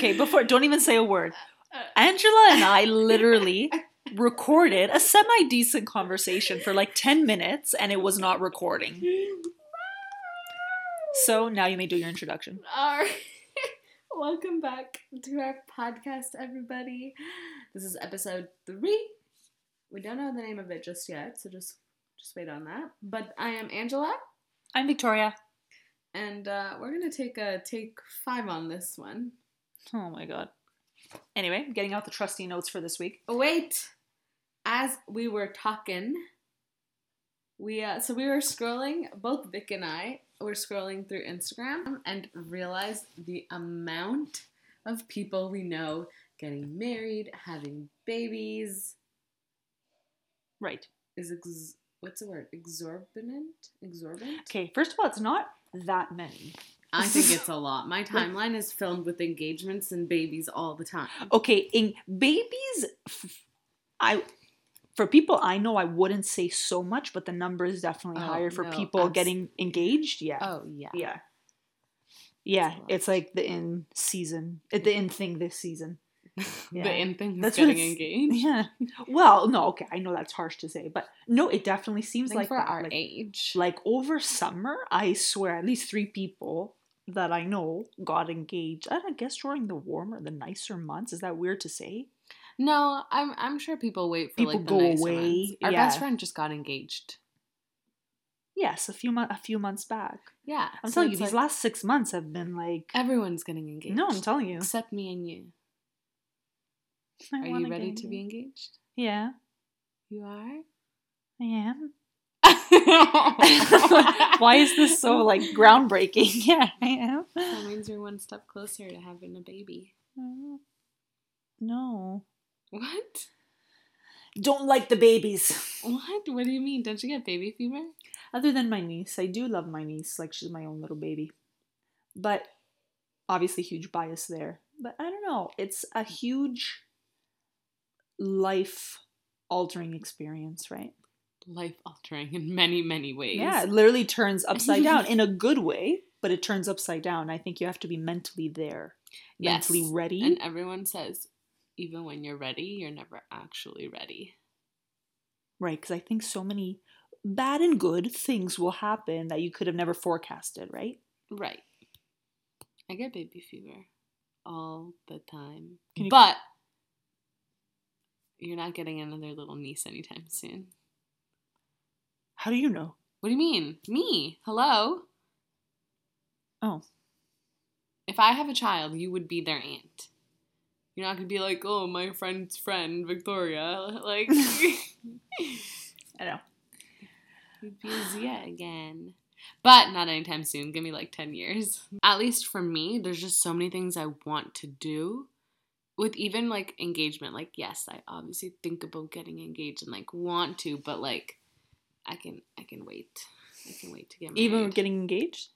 Okay, before don't even say a word. Angela and I literally recorded a semi decent conversation for like 10 minutes and it was not recording. So now you may do your introduction. All right. Welcome back to our podcast, everybody. This is episode three. We don't know the name of it just yet, so just just wait on that. But I am Angela, I'm Victoria. and uh, we're gonna take a take five on this one. Oh my god. Anyway, getting out the trusty notes for this week. Oh, wait, as we were talking, we uh, so we were scrolling. Both Vic and I were scrolling through Instagram and realized the amount of people we know getting married, having babies Right. is ex- what's the word? Exorbitant? Exorbitant? Okay, first of all, it's not that many. I think it's a lot. My timeline is filled with engagements and babies all the time. Okay, in babies, I for people I know, I wouldn't say so much, but the number is definitely Oh, higher for no, people abs- getting engaged. Yeah, Oh yeah. yeah, yeah. It's like the in season, uh, the in thing this season. Yeah. The in thing That's getting engaged. Yeah. Well, no, okay, I know that's harsh to say, but no, it definitely seems like for that. our like, age. like over summer, I swear, at least three people that I know got engaged. I don't guess during the warmer, the nicer months. Is that weird to say? No, I'm I'm sure people wait for People like the go nicer away, months. Our yeah. best friend just got engaged. Yes, a few months, a few months back. Yeah. I'm so telling you, these like last six months have been like. everyone's getting engaged. No, I'm telling you. Except me and you. I Are you ready to be engaged? Yeah, You are? I am. Why is this so like groundbreaking? Yeah, I am. That means you're one step closer to having a baby. Mm, no. What? Don't like the babies. What? What do you mean? Don't you get baby fever? Other than my niece, I do love my niece. Like she's my own little baby. But obviously, huge bias there. But I don't know. It's a huge life altering experience, right? Life altering in many, many ways. Yeah, it literally turns upside down in a good way, but it turns upside down. I think you have to be mentally there, Yes. mentally ready. And everyone says, even when you're ready, you're never actually ready. right, because I think so many bad and good things will happen that you could have never forecasted, right? Right. I get baby fever all the time. You- But you're not getting another little niece anytime soon. How do you know? What do you mean? Me? Hello? Oh. If I have a child, you would be their aunt. You're not gonna be like, oh, my friend's friend, Victoria. Like, I know. you'd be Zia again. But not anytime soon. Give me like 10 years. At least for me, there's just so many things I want to do. With even like engagement, like, yes, I obviously think about getting engaged and like want to, but like, I can, I can wait. I can wait to get married. Even with getting engaged?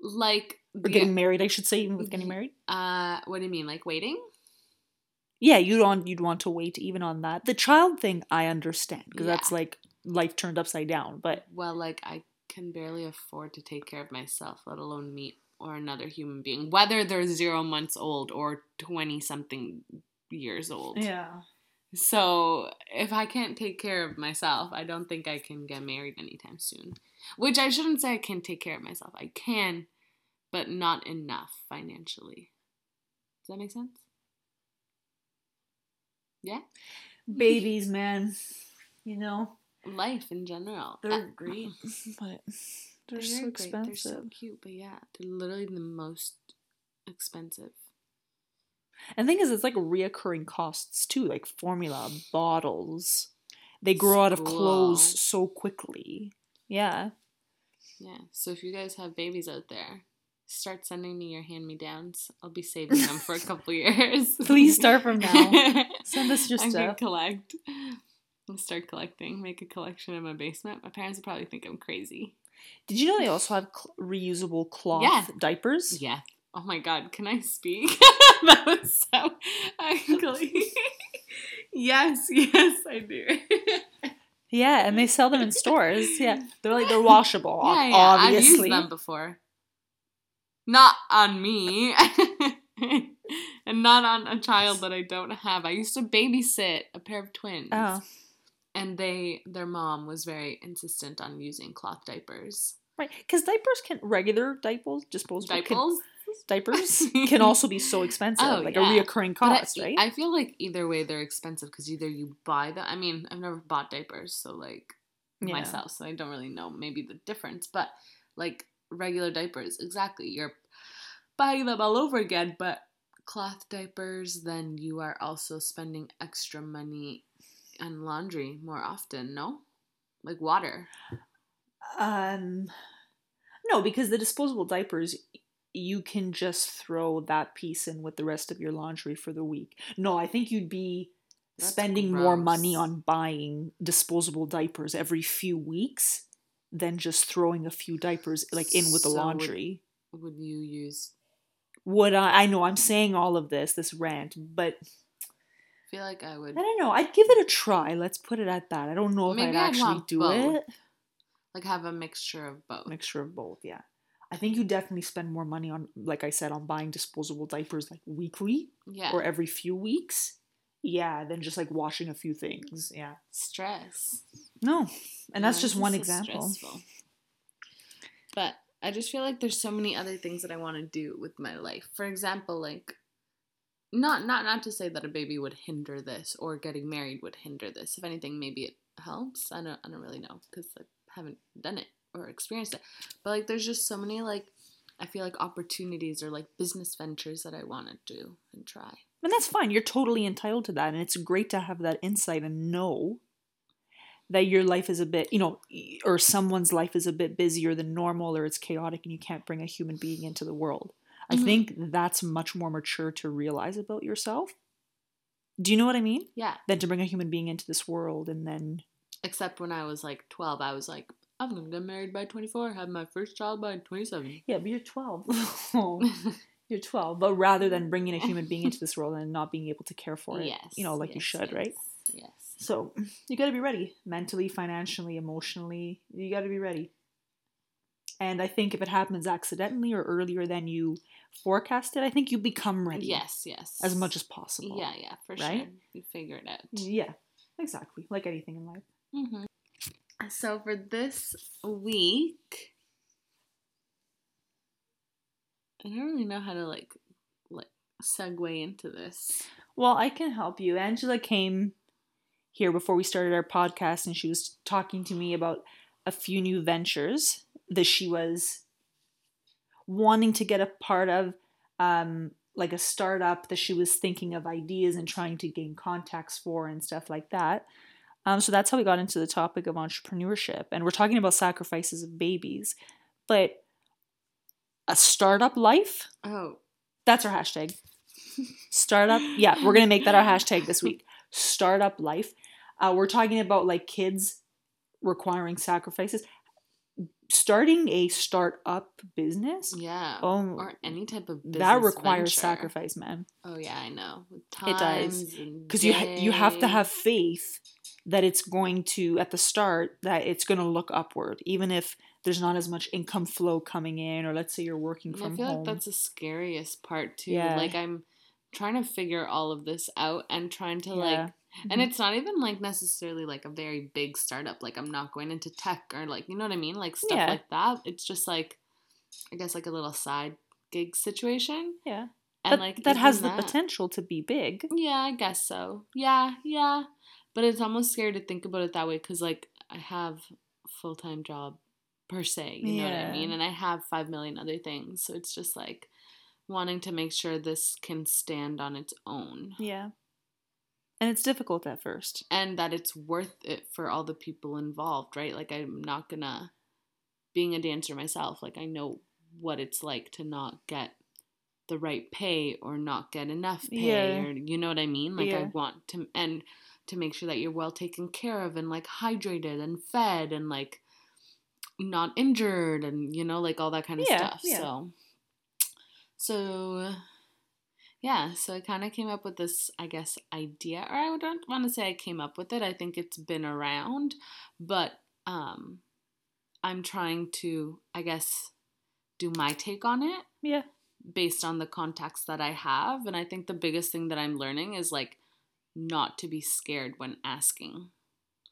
like, Or getting married, I should say, even with getting married? uh, what do you mean? Like waiting? Yeah, you'd want you'd want to wait even on that. The child thing, I understand because Yeah. that's like life turned upside down. But Well, like I can barely afford to take care of myself, let alone meet or another human being, whether they're zero months old or twenty something years old. yeah, So if I can't take care of myself, I don't think I can get married anytime soon. Which I shouldn't say I can't take care of myself. I can, but not enough financially. Does that make sense? Yeah. babies, man, you know Life in general. they're Uh, great, but they're, They're so great. expensive. They're so cute, but yeah, they're literally the most expensive. And the thing is, it's like reoccurring costs too, like formula bottles. They grow out of clothes so quickly. Yeah. Yeah. So if you guys have babies out there, start sending me your hand me downs. I'll be saving them for a couple years. Please start from now. Send us your I stuff. collect. I'll start collecting. Make a collection in my basement. My parents would probably think I'm crazy. Did you know they also have cl- reusable cloth Yeah. diapers? Yeah. Oh my god, can I speak? that was so ugly. yes, yes, I do. Yeah, and they sell them in stores. Yeah, they're like they're washable. Yeah, yeah, I've used obviously. them before. Not on me. and not on a child that I don't have. I used to babysit a pair of twins. Oh, And they their mom was very insistent on using cloth diapers. right. Because diapers can regular diapers, disposable Diapers? Diapers can also be so expensive, Oh, like yeah. a reoccurring But I- cost, right? I feel like either way they're expensive because either you buy them. I mean, I've never bought diapers, so like Yeah. myself, so I don't really know maybe the difference. But like regular diapers, exactly, you're buying them all over again. But cloth diapers, then you are also spending extra money on laundry more often. No, like water. Um, no, because the disposable diapers, you can just throw that piece in with the rest of your laundry for the week. No, I think you'd be That's spending more money on buying disposable diapers every few weeks than just throwing a few diapers like in with the So would- laundry. Would you use? Would I? I know I'm saying all of this, this rant, but I feel like I would I don't know. I'd give it a try. Let's put it at that. I don't know if Maybe I'd I'd actually do both. it. like have a mixture of both. mixture of both yeah i think you definitely spend more money on like i said on buying disposable diapers like weekly Yeah. or every few weeks yeah than just like washing a few things yeah stress. no and that's just one example stressful. But I just feel like there's so many other things that I want to do with my life. For example, like not not not to say that a baby would hinder this or getting married would hinder this. If anything, maybe it helps. I don't I don't really know because I haven't done it or experienced it. But like there's just so many like I feel like opportunities or like business ventures that I want to do and try. and that's fine you're totally entitled to that and it's great to have that insight and know that your life is a bit you know or someone's life is a bit busier than normal or it's chaotic and you can't bring a human being into the world i Mhm. think that's much more mature to realize about yourself do you know what i mean Yeah. than to bring a human being into this world and then Except when I was like 12, I was like, I'm gonna get married by 24, have my first child by 27. yeah but you're 12 Oh, you're 12 but rather than bringing a human being into this world and not being able to care for it yes. you know like you yes, should right yes, Yes. so you got to be ready mentally financially emotionally you got to be ready and i think if it happens accidentally or earlier than you forecasted i think you become ready Yes, yes. as much as possible Yeah, yeah, for right? sure. You figure it out. yeah exactly like anything in life hmm So for this week, I don't really know how to like like segue into this. Well, I can help you. Angela came here before we started our podcast and she was talking to me about a few new ventures that she was wanting to get a part of, um, like a startup that she was thinking of ideas and trying to gain contacts for and stuff like that. Um, so that's how we got into the topic of entrepreneurship. And we're talking about sacrifices of babies. But a startup life? Oh, That's our hashtag. Startup. Yeah, we're gonna make that our hashtag this week. Startup life. Uh, we're talking about like kids requiring sacrifices. Starting a startup business. yeah. Oh, or any type of business that requires venture. sacrifice, man. Oh yeah, I know. It does. Because you ha- you have to have faith that it's going to at the start that it's going to look upward, even if there's not as much income flow coming in, or let's say you're working And from I feel home. like that's the scariest part too. Yeah. Like I'm trying to figure all of this out and trying to Yeah. like and Mhm. it's not even like necessarily like a very big startup. Like I'm not going into tech or like you know what I mean? Like stuff Yeah. like that. It's just like I guess like a little side gig situation. yeah, And but like that has the potential to be big. Yeah, I guess so. Yeah, yeah. But it's almost scary to think about it that way because like I have a full time job per se, you know what I mean? And I have five million other things. So it's just like wanting to make sure this can stand on its own Yeah, and it's difficult at first. and that it's worth it for all the people involved, right? Like I'm not gonna being a dancer myself, like I know what it's like to not get the right pay or not get enough pay Yeah. or you know what I mean? Like I want to and to make sure that you're well taken care of and like hydrated and fed and like not injured and you know like all that kind of Yeah, stuff. yeah. So so yeah, so I kind of came up with this, I guess, idea, or I don't want to say I came up with it. I think it's been around, but um, I'm trying to, I guess, do my take on it Yeah, based on the contacts that I have. And I think the biggest thing that I'm learning is like not to be scared when asking.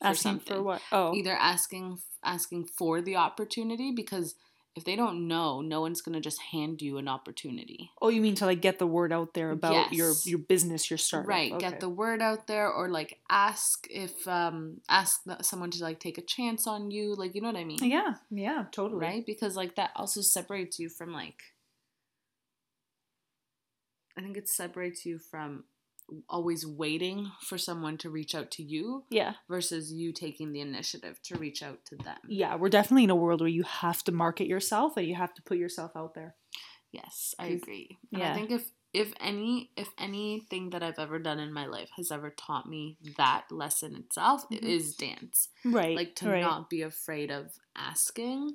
For Asking something. for what? Oh, Either asking asking for the opportunity because if they don't know, no one's gonna just hand you an opportunity. oh, you mean to like get the word out there about your Yes. your business, your startup? Right, Okay. get the word out there, or like ask if um ask someone to like take a chance on you, like you know what I mean, Yeah, yeah, totally. right? Because like that also separates you from like. I think it separates you from always waiting for someone to reach out to you Yeah, versus you taking the initiative to reach out to them. yeah. We're definitely in a world where you have to market yourself and you have to put yourself out there. Yes, i agree. And yeah. I think if if any if anything that I've ever done in my life has ever taught me that lesson itself it Mhm. is dance. Right. Like to right. not be afraid of asking.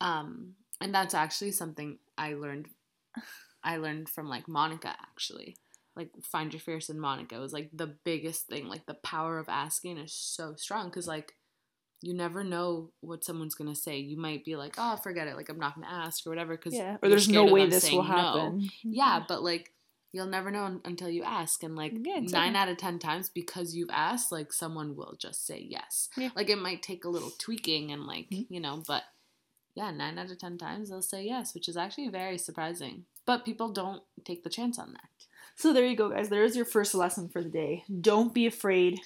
Um and that's actually something I learned I learned from like Monica actually. Like find your fierce and Monica was like the biggest thing. Like the power of asking is so strong cuz like you never know what someone's gonna say. You might be like, "Oh, forget it. Like I'm not gonna ask or whatever." Because Yeah. Or there's no way this will happen. yeah, but like you'll never know un- until you ask, and like Yeah, nine exactly. out of ten times because you've asked, like someone will just say yes. Yeah. Like it might take a little tweaking and like Mhm. you know, but yeah, nine out of ten times they'll say yes, which is actually very surprising. But people don't take the chance on that. So there you go, guys. There's your first lesson for the day. Don't be afraid.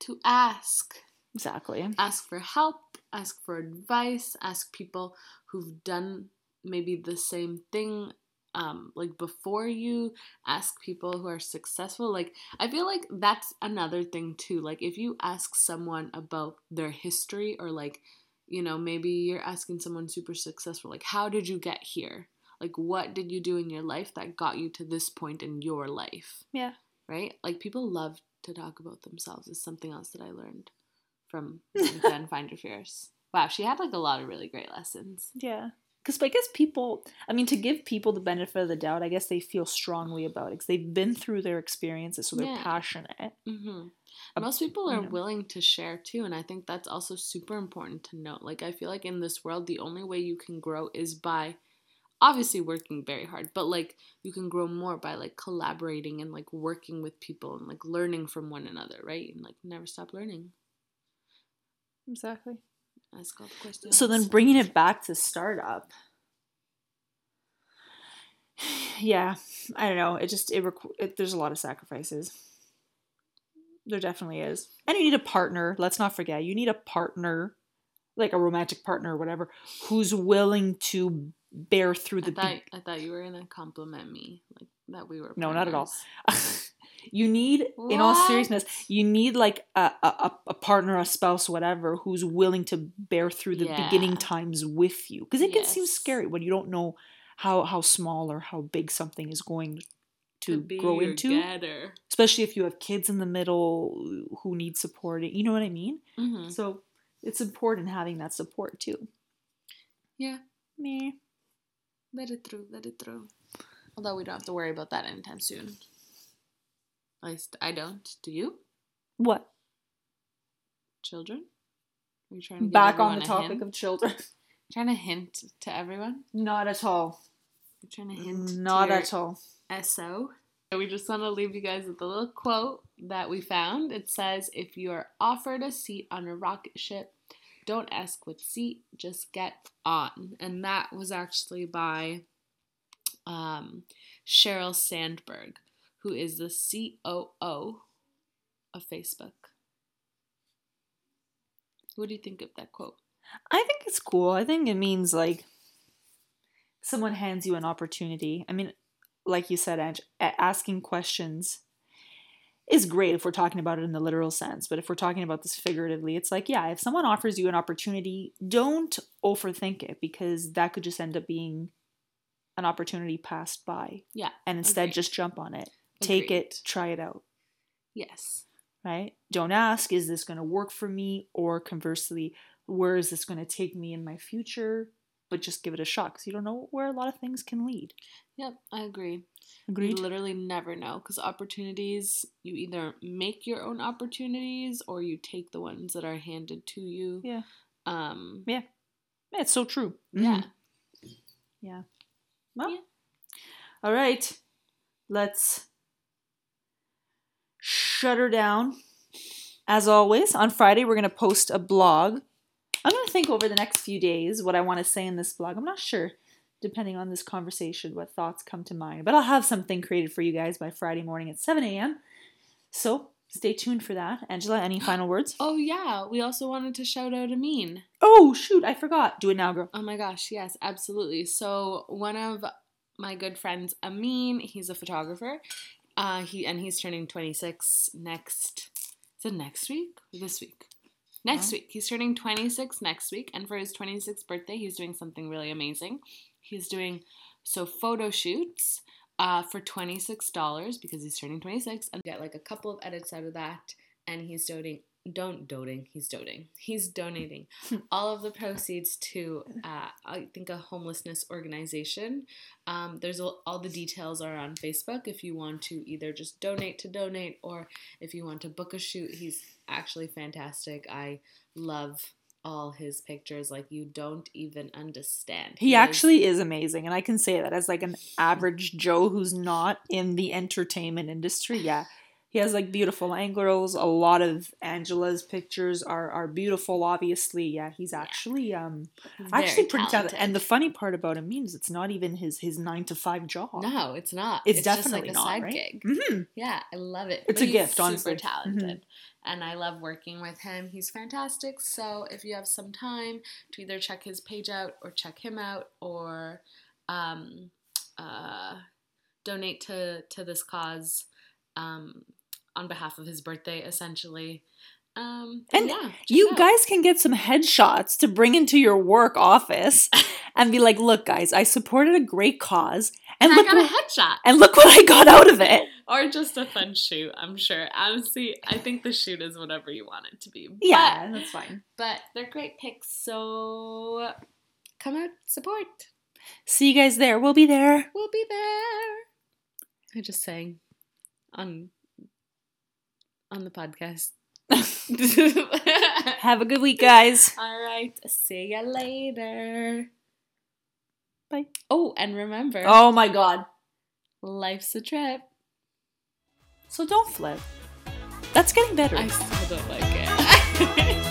To ask, Exactly. ask for help, ask for advice, ask people who've done maybe the same thing um like before you ask people who are successful like i feel like that's another thing too like if you ask someone about their history or like you know maybe you're asking someone super successful like how did you get here like what did you do in your life that got you to this point in your life Yeah. right like people love to talk about themselves is something else that i learned from and Find Your Fierce. Wow, she had like a lot of really great lessons. Yeah. Because I guess people, I mean, to give people the benefit of the doubt, I guess they feel strongly about it because they've been through their experiences, so they're Yeah. passionate. hmm Uh, Most people you are know. willing to share too, and I think that's also super important to note. Like, I feel like in this world, the only way you can grow is by obviously working very hard, but like you can grow more by like collaborating and like working with people and like learning from one another, right? And like never stop learning. Exactly. Ask all the questions. So then bringing it back to startup. Yeah, I don't know. It just it, requ- it there's a lot of sacrifices. There definitely is. And you need a partner. Let's not forget. You need a partner, like a romantic partner or whatever, who's willing to bear through I the thought, I thought you were gonna compliment me, like that we were. No, not at all. you need in all seriousness you need like a, a, a- partner a spouse whatever who's willing to bear through the Yeah. beginning times with you because it can seem scary when you don't know how how small or how big something is going to be grow into getter. especially if you have kids in the middle who need supporting you know what i mean Mhm. so it's important having that support too Yeah, me very true, very true. Although we don't have to worry about that anytime soon. At least I don't. Do you? what Children? Are you trying to back on the topic of children trying to hint to everyone? not at all You're trying to hint not to at all SO. We just want to leave you guys with a little quote that we found. It says, If you are offered a seat on a rocket ship, don't ask what seat, just get on. And that was actually by um, Sheryl Sandberg, who is the COO of Facebook. What do you think of that quote? I think it's cool. I think it means like someone hands you an opportunity. I mean, like you said, Ange, asking questions is great if we're talking about it in the literal sense. But if we're talking about this figuratively, it's like, yeah, if someone offers you an opportunity, don't overthink it because that could just end up being an opportunity passed by. Yeah, And instead, agreed. just jump on it. Take Agreed. it, try it out, Yes. right? Don't ask, is this going to work for me? Or conversely, where is this going to take me in my future? But just give it a shot because you don't know where a lot of things can lead. Yep, I agree. Agreed? You literally never know because opportunities, you either make your own opportunities or you take the ones that are handed to you. Yeah. Um, Yeah, it's so true. yeah. Mhm. Yeah. Well, Yeah. All right. Let's shut her down. As always, on Friday, we're going to post a blog. I'm going to think over the next few days what I want to say in this blog. I'm not sure, depending on this conversation, what thoughts come to mind. But I'll have something created for you guys by Friday morning at 7 a.m. So stay tuned for that. Angela, any final words? Oh yeah, we also wanted to shout out Amin. Oh, shoot, I forgot. Do it now, girl. Oh my gosh, yes, absolutely. So one of my good friends, Amin, he's a photographer. Uh, he and he's turning 26 next. Is it next week this week? Next Oh. week. He's turning 26 next week, and for his 26th birthday, he's doing something really amazing. He's doing so photo shoots uh, for $26 because he's turning 26 and get like a couple of edits out of that. And he's donating, don't doting, he's doting. He's donating all of the proceeds to, uh, I think, a homelessness organization. Um, there's a, all the details are on Facebook if you want to either just donate to donate or if you want to book a shoot. He's actually fantastic. I love all his pictures like you don't even understand. He is- actually is amazing, and I can say that as like an average Joe who's not in the entertainment industry. Yeah, he has like beautiful angles. A lot of Angela's pictures are are beautiful. Obviously, yeah, he's actually um very actually pretty talented. And the funny part about him means it's not even his his nine to five job. no, it's not. It's just definitely like a not, side right? gig. hmm Yeah, I love it. It's But a he's gift, honestly. Super talented, and I love working with him. He's fantastic. So if you have some time to either check his page out or check him out or um, uh, donate to to this cause um, on behalf of his birthday, essentially. Um, And yeah, You out. guys can get some headshots to bring into your work office and be like, "Look, guys, I supported a great cause, and, and I look got what, a headshot. and look what I got out of it." or just a fun shoot. I'm sure. Honestly, I think the shoot is whatever you want it to be. Yeah, that's fine. but, but they're great pics. So come out, support. See you guys there. We'll be there. We'll be there. I just sang on on the podcast. Have a good week, guys. All right. See ya later. Bye. Oh, and remember, Oh my god. life's a trip. So don't flip. That's getting better. I still don't like it.